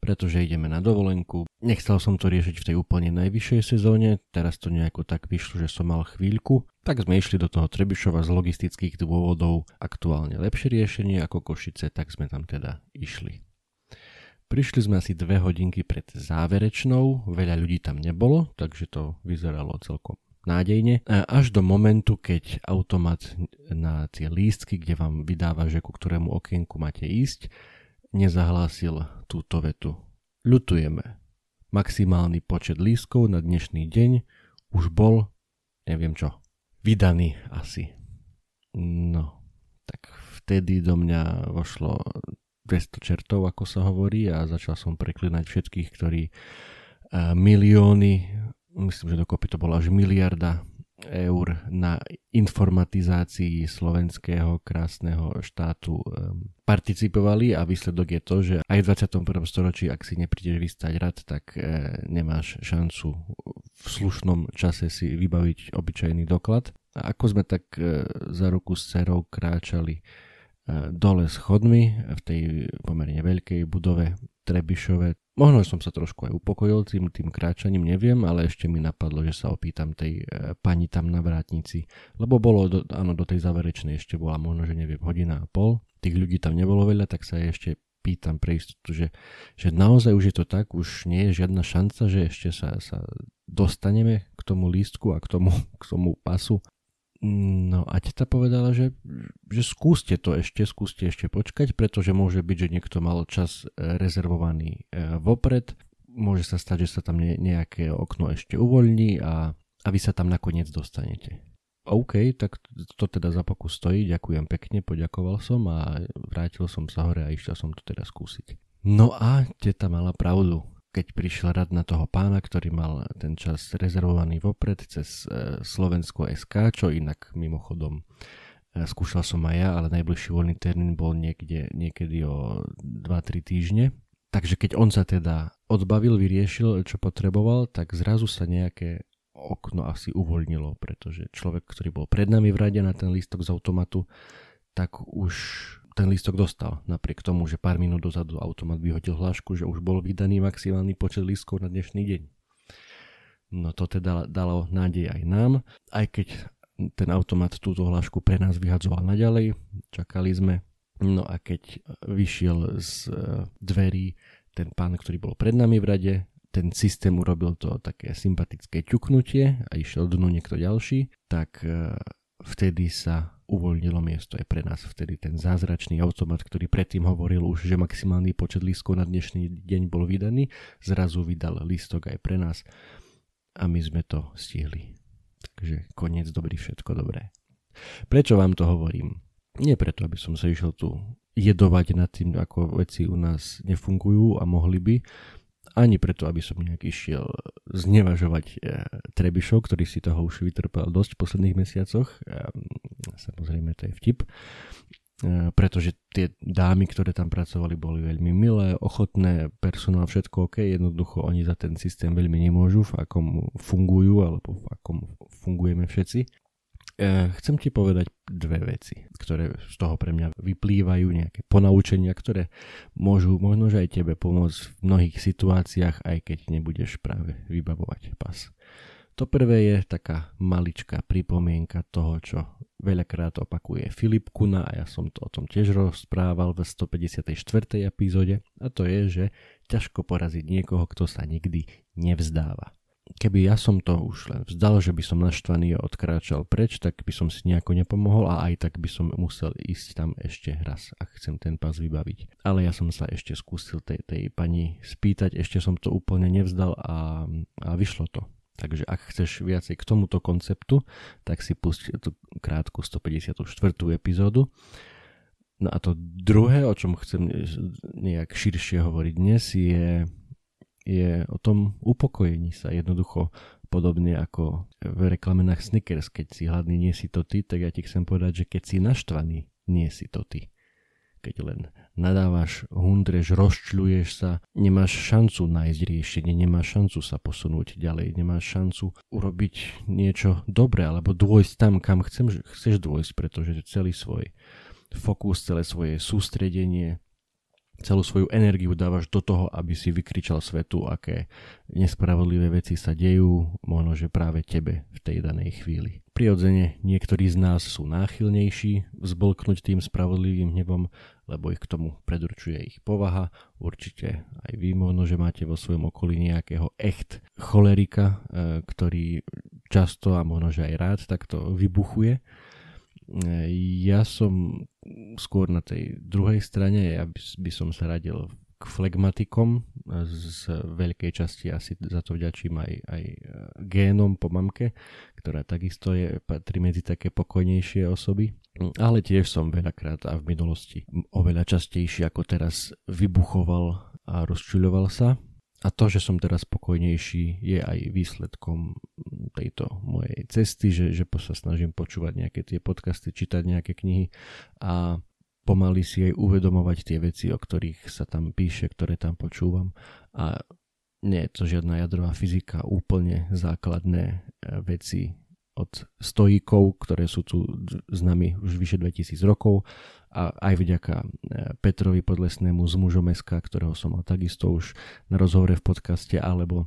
pretože ideme na dovolenku. Nechcel som to riešiť v tej úplne najvyššej sezóne, teraz to nejako tak vyšlo, že som mal chvíľku. Tak sme išli do toho Trebišova z logistických dôvodov aktuálne lepšie riešenie ako Košice, tak sme tam teda išli. Prišli sme asi dve hodinky pred záverečnou, veľa ľudí tam nebolo, takže to vyzeralo celkom nádejne. Až do momentu, keď automat na tie lístky, kde vám vydáva, že ku ktorému okienku máte ísť, nezahlásil túto vetu. Ľutujeme. Maximálny počet lístkov na dnešný deň už bol, neviem čo, vydaný asi. No, tak vtedy do mňa vošlo 200 čertov, ako sa hovorí, a začal som preklinať všetkých, ktorí milióny, myslím, že dokopy to bola až miliarda eur na informatizácii slovenského krásneho štátu participovali a výsledok je to, že aj v 21. storočí, ak si neprídeš vystať rad, tak e, nemáš šancu v slušnom čase si vybaviť obyčajný doklad. A ako sme tak e, za ruku s cerou kráčali dole schodmi v tej pomerne veľkej budove Trebišove, Možno som sa trošku aj upokojil tým, tým kráčaním, neviem, ale ešte mi napadlo, že sa opýtam tej e, pani tam na vrátnici. Lebo bolo, do, áno, do tej záverečnej ešte bola možno, že neviem, hodina a pol. Tých ľudí tam nebolo veľa, tak sa ešte pýtam pre istotu, že, že naozaj už je to tak, už nie je žiadna šanca, že ešte sa, sa dostaneme k tomu lístku a k tomu, k tomu pasu. No a teta povedala, že, že skúste to ešte, skúste ešte počkať, pretože môže byť, že niekto mal čas e, rezervovaný e, vopred, môže sa stať, že sa tam nejaké okno ešte uvoľní a, a vy sa tam nakoniec dostanete. OK, tak to teda za pokus stojí, ďakujem pekne, poďakoval som a vrátil som sa hore a išiel som to teda skúsiť. No a teta mala pravdu keď prišiel rad na toho pána, ktorý mal ten čas rezervovaný vopred cez e, Slovensko SK, čo inak mimochodom e, skúšal som aj ja, ale najbližší voľný termín bol niekde, niekedy o 2-3 týždne. Takže keď on sa teda odbavil, vyriešil, čo potreboval, tak zrazu sa nejaké okno asi uvoľnilo, pretože človek, ktorý bol pred nami v rade na ten lístok z automatu, tak už ten lístok dostal, napriek tomu, že pár minút dozadu automat vyhodil hlášku, že už bol vydaný maximálny počet lístkov na dnešný deň. No to teda dalo nádej aj nám, aj keď ten automat túto hlášku pre nás vyhadzoval naďalej, čakali sme. No a keď vyšiel z e, dverí ten pán, ktorý bol pred nami v rade, ten systém urobil to také sympatické ťuknutie a išiel dnu niekto ďalší, tak e, vtedy sa uvoľnilo miesto aj pre nás. Vtedy ten zázračný automat, ktorý predtým hovoril už, že maximálny počet lístkov na dnešný deň bol vydaný, zrazu vydal lístok aj pre nás a my sme to stihli. Takže koniec dobrý, všetko dobré. Prečo vám to hovorím? Nie preto, aby som sa išiel tu jedovať nad tým, ako veci u nás nefungujú a mohli by, ani preto, aby som nejak išiel znevažovať e, Trebišov, ktorý si toho už vytrpel dosť v posledných mesiacoch. E, samozrejme, to je vtip. E, pretože tie dámy, ktoré tam pracovali, boli veľmi milé, ochotné, personál, všetko OK, jednoducho oni za ten systém veľmi nemôžu, v akom fungujú, alebo v akom fungujeme všetci. E, chcem ti povedať dve veci, ktoré z toho pre mňa vyplývajú, nejaké ponaučenia, ktoré môžu možno aj tebe pomôcť v mnohých situáciách, aj keď nebudeš práve vybavovať pas. To prvé je taká maličká pripomienka toho, čo veľakrát opakuje Filip Kuna a ja som to o tom tiež rozprával v 154. epizóde a to je, že ťažko poraziť niekoho, kto sa nikdy nevzdáva. Keby ja som to už len vzdal, že by som naštvaný odkráčal preč, tak by som si nejako nepomohol a aj tak by som musel ísť tam ešte raz, ak chcem ten pas vybaviť. Ale ja som sa ešte skúsil tej, tej pani spýtať, ešte som to úplne nevzdal a, a vyšlo to. Takže ak chceš viacej k tomuto konceptu, tak si pusť tú krátku 154. epizódu. No a to druhé, o čom chcem nejak širšie hovoriť dnes, je je o tom upokojení sa jednoducho podobne ako v reklamenách Snickers, keď si hladný, nie si to ty, tak ja ti chcem povedať, že keď si naštvaný, nie si to ty. Keď len nadávaš, hundreš, rozčľuješ sa, nemáš šancu nájsť riešenie, nemáš šancu sa posunúť ďalej, nemáš šancu urobiť niečo dobré alebo dôjsť tam, kam chcem, chceš dôjsť, pretože celý svoj fokus, celé svoje sústredenie, celú svoju energiu dávaš do toho, aby si vykričal svetu, aké nespravodlivé veci sa dejú, možno že práve tebe v tej danej chvíli. Prirodzene niektorí z nás sú náchylnejší vzblknúť tým spravodlivým hnevom, lebo ich k tomu predurčuje ich povaha. Určite aj vy možno, že máte vo svojom okolí nejakého echt cholerika, e, ktorý často a možno, že aj rád takto vybuchuje ja som skôr na tej druhej strane, ja by, som sa radil k flegmatikom, z veľkej časti asi za to vďačím aj, aj e, génom po mamke, ktorá takisto je, patrí medzi také pokojnejšie osoby. Ale tiež som veľakrát a v minulosti oveľa častejšie ako teraz vybuchoval a rozčuľoval sa a to, že som teraz spokojnejší, je aj výsledkom tejto mojej cesty, že, že sa snažím počúvať nejaké tie podcasty, čítať nejaké knihy a pomaly si aj uvedomovať tie veci, o ktorých sa tam píše, ktoré tam počúvam. A nie je to žiadna jadrová fyzika, úplne základné e, veci od stojíkov, ktoré sú tu s nami už vyše 2000 rokov a aj vďaka e, Petrovi Podlesnému z Mužomeska, ktorého som mal takisto už na rozhovore v podcaste, alebo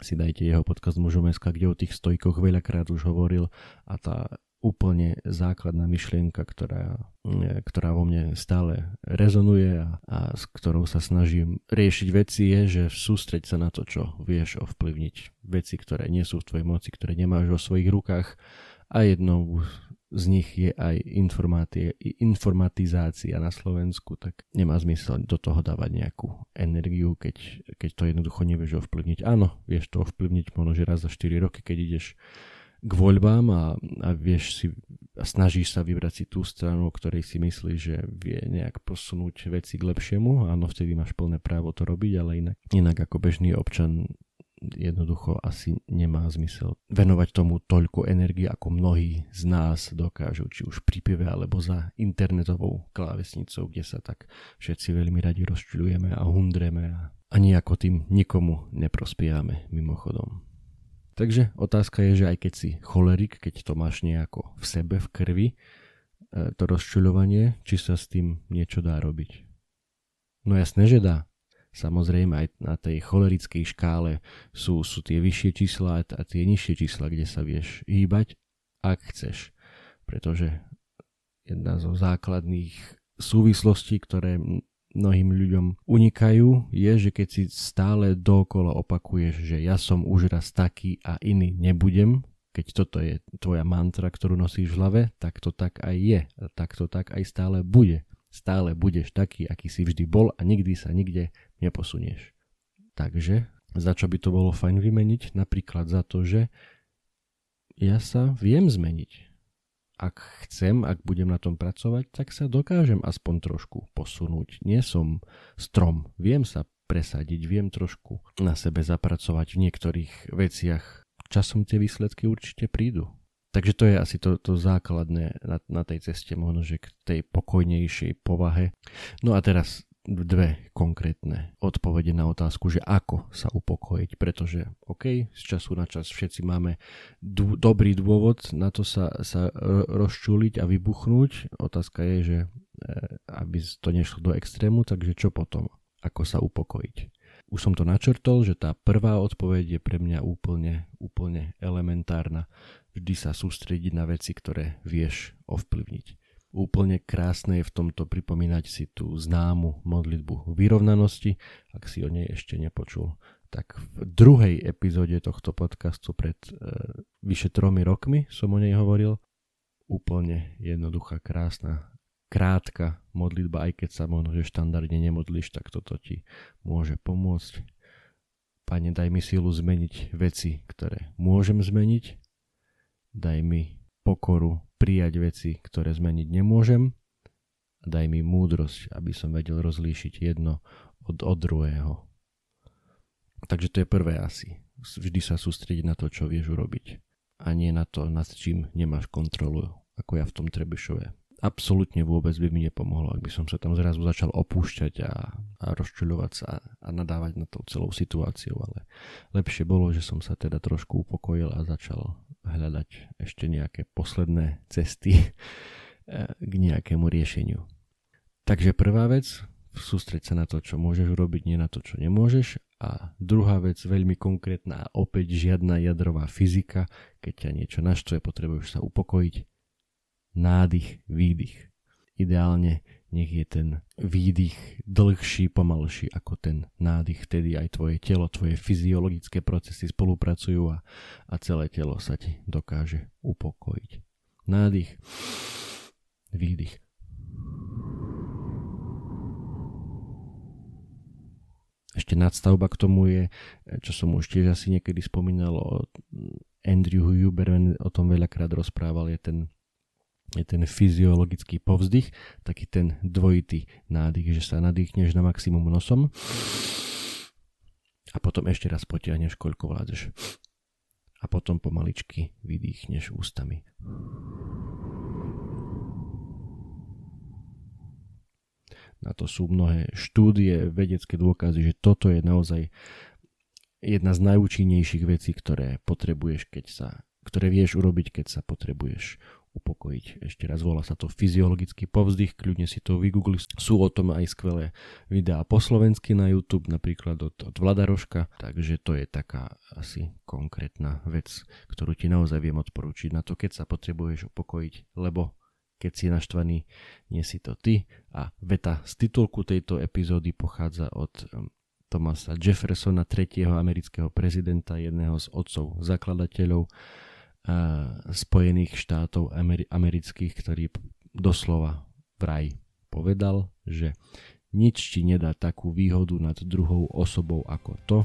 si dajte jeho podcast Mužomeska, kde o tých stojkoch veľakrát už hovoril a tá úplne základná myšlienka, ktorá, e, ktorá vo mne stále rezonuje a, a s ktorou sa snažím riešiť veci je, že sústreď sa na to, čo vieš ovplyvniť. Veci, ktoré nie sú v tvojej moci, ktoré nemáš vo svojich rukách a jednou z nich je aj informatizácia na Slovensku, tak nemá zmysel do toho dávať nejakú energiu, keď, keď to jednoducho nevieš ovplyvniť. Áno, vieš to ovplyvniť možno, že raz za 4 roky, keď ideš k voľbám a, a vieš si a snažíš sa vybrať si tú stranu, o ktorej si myslíš, že vie nejak posunúť veci k lepšiemu. Áno, vtedy máš plné právo to robiť, ale inak, inak ako bežný občan jednoducho asi nemá zmysel venovať tomu toľko energie, ako mnohí z nás dokážu, či už pri pive alebo za internetovou klávesnicou, kde sa tak všetci veľmi radi rozčľujeme a hundreme a, a nejako tým nikomu neprospievame mimochodom. Takže otázka je, že aj keď si cholerik, keď to máš nejako v sebe, v krvi, e, to rozčuľovanie, či sa s tým niečo dá robiť. No jasné, že dá. Samozrejme aj na tej cholerickej škále sú, sú tie vyššie čísla a tie nižšie čísla, kde sa vieš hýbať, ak chceš. Pretože jedna zo základných súvislostí, ktoré mnohým ľuďom unikajú, je, že keď si stále dokola opakuješ, že ja som už raz taký a iný nebudem, keď toto je tvoja mantra, ktorú nosíš v hlave, tak to tak aj je. Tak to tak aj stále bude. Stále budeš taký, aký si vždy bol a nikdy sa nikde neposunieš. Takže za čo by to bolo fajn vymeniť? Napríklad za to, že ja sa viem zmeniť. Ak chcem, ak budem na tom pracovať, tak sa dokážem aspoň trošku posunúť. Nie som strom, viem sa presadiť, viem trošku na sebe zapracovať v niektorých veciach. Časom tie výsledky určite prídu. Takže to je asi to, to základné na, na tej ceste, možno, že k tej pokojnejšej povahe. No a teraz dve konkrétne odpovede na otázku, že ako sa upokojiť, pretože OK, z času na čas všetci máme dô, dobrý dôvod na to sa, sa rozčuliť a vybuchnúť. Otázka je, že e, aby to nešlo do extrému, takže čo potom? Ako sa upokojiť? Už som to načrtol, že tá prvá odpoveď je pre mňa úplne, úplne elementárna. Vždy sa sústrediť na veci, ktoré vieš ovplyvniť. Úplne krásne je v tomto pripomínať si tú známu modlitbu vyrovnanosti, ak si o nej ešte nepočul. tak v druhej epizóde tohto podcastu pred e, vyše tromi rokmi som o nej hovoril. Úplne jednoduchá, krásna, krátka modlitba, aj keď sa možno, že štandardne nemodlíš, tak toto ti môže pomôcť. Pane, daj mi silu zmeniť veci, ktoré môžem zmeniť. Daj mi pokoru prijať veci, ktoré zmeniť nemôžem. Daj mi múdrosť, aby som vedel rozlíšiť jedno od, od druhého. Takže to je prvé asi. Vždy sa sústrediť na to, čo vieš urobiť. A nie na to, nad čím nemáš kontrolu, ako ja v tom Trebišove absolútne vôbec by mi nepomohlo, ak by som sa tam zrazu začal opúšťať a, a rozčuľovať sa a nadávať na tou celou situáciou, ale lepšie bolo, že som sa teda trošku upokojil a začal hľadať ešte nejaké posledné cesty eh, k nejakému riešeniu. Takže prvá vec, sústreť sa na to, čo môžeš urobiť, nie na to, čo nemôžeš. A druhá vec, veľmi konkrétna, opäť žiadna jadrová fyzika, keď ťa niečo naštve, potrebuješ sa upokojiť, nádych, výdych. Ideálne nech je ten výdych dlhší, pomalší ako ten nádych. Vtedy aj tvoje telo, tvoje fyziologické procesy spolupracujú a, a celé telo sa ti dokáže upokojiť. Nádych, výdych. Ešte nadstavba k tomu je, čo som už tiež asi niekedy spomínal o Andrew Huber, o tom veľakrát rozprával, je ten je ten fyziologický povzdych, taký ten dvojitý nádych, že sa nadýchneš na maximum nosom a potom ešte raz potiahneš, koľko vládzeš. A potom pomaličky vydýchneš ústami. Na to sú mnohé štúdie, vedecké dôkazy, že toto je naozaj jedna z najúčinnejších vecí, ktoré potrebuješ, keď sa, ktoré vieš urobiť, keď sa potrebuješ upokojiť. Ešte raz volá sa to fyziologický povzdych, kľudne si to vygoogli. Sú o tom aj skvelé videá po slovensky na YouTube, napríklad od, od Vladaroška, takže to je taká asi konkrétna vec, ktorú ti naozaj viem odporučiť na to, keď sa potrebuješ upokojiť, lebo keď si naštvaný, nie si to ty. A veta z titulku tejto epizódy pochádza od um, Thomasa Jeffersona, tretieho amerického prezidenta, jedného z otcov zakladateľov Spojených štátov amerických, ktorý doslova vraj povedal, že nič ti nedá takú výhodu nad druhou osobou ako to,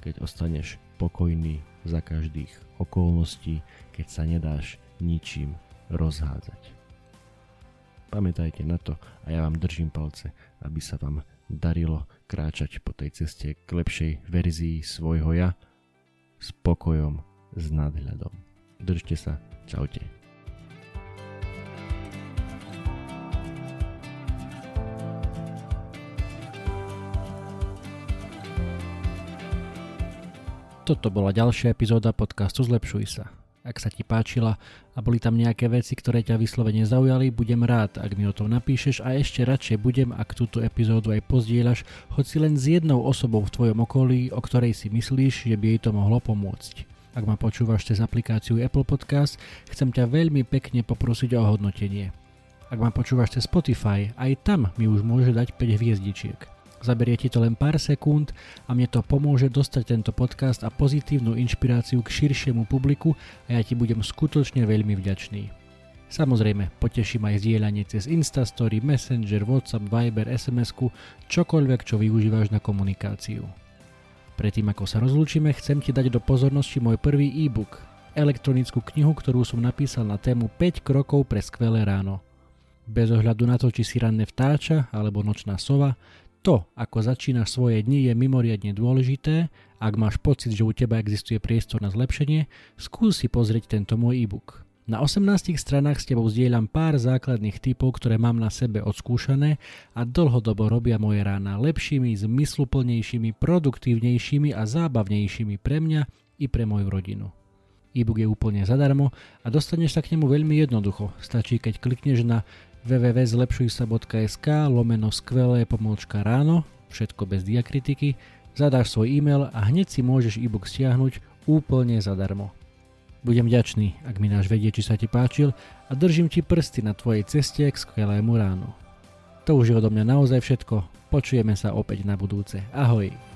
keď ostaneš pokojný za každých okolností, keď sa nedáš ničím rozhádzať. Pamätajte na to a ja vám držím palce, aby sa vám darilo kráčať po tej ceste k lepšej verzii svojho ja s pokojom, s nadhľadom. Držte sa. Čaute. Toto bola ďalšia epizóda podcastu Zlepšuj sa. Ak sa ti páčila a boli tam nejaké veci, ktoré ťa vyslovene zaujali, budem rád, ak mi o tom napíšeš a ešte radšej budem, ak túto epizódu aj pozdieľaš, hoci len s jednou osobou v tvojom okolí, o ktorej si myslíš, že by jej to mohlo pomôcť. Ak ma počúvaš cez aplikáciu Apple Podcast, chcem ťa veľmi pekne poprosiť o hodnotenie. Ak ma počúvaš cez Spotify, aj tam mi už môže dať 5 hviezdičiek. Zaberie ti to len pár sekúnd a mne to pomôže dostať tento podcast a pozitívnu inšpiráciu k širšiemu publiku a ja ti budem skutočne veľmi vďačný. Samozrejme, poteším aj zdieľanie cez Instastory, Messenger, Whatsapp, Viber, sms čokoľvek, čo využívaš na komunikáciu. Predtým ako sa rozlúčime, chcem ti dať do pozornosti môj prvý e-book, elektronickú knihu, ktorú som napísal na tému 5 krokov pre skvelé ráno. Bez ohľadu na to, či si ranné vtáča alebo nočná sova, to, ako začínaš svoje dni, je mimoriadne dôležité. Ak máš pocit, že u teba existuje priestor na zlepšenie, skús si pozrieť tento môj e-book. Na 18 stranách s tebou zdieľam pár základných typov, ktoré mám na sebe odskúšané a dlhodobo robia moje rána lepšími, zmysluplnejšími, produktívnejšími a zábavnejšími pre mňa i pre moju rodinu. E-book je úplne zadarmo a dostaneš sa k nemu veľmi jednoducho. Stačí, keď klikneš na www.zlepšujsa.sk lomeno skvelé pomôčka ráno, všetko bez diakritiky, zadáš svoj e-mail a hneď si môžeš e-book stiahnuť úplne zadarmo. Budem ďačný, ak mi náš vedie, či sa ti páčil a držím ti prsty na tvojej ceste k skvelému ránu. To už je odo mňa naozaj všetko, počujeme sa opäť na budúce. Ahoj!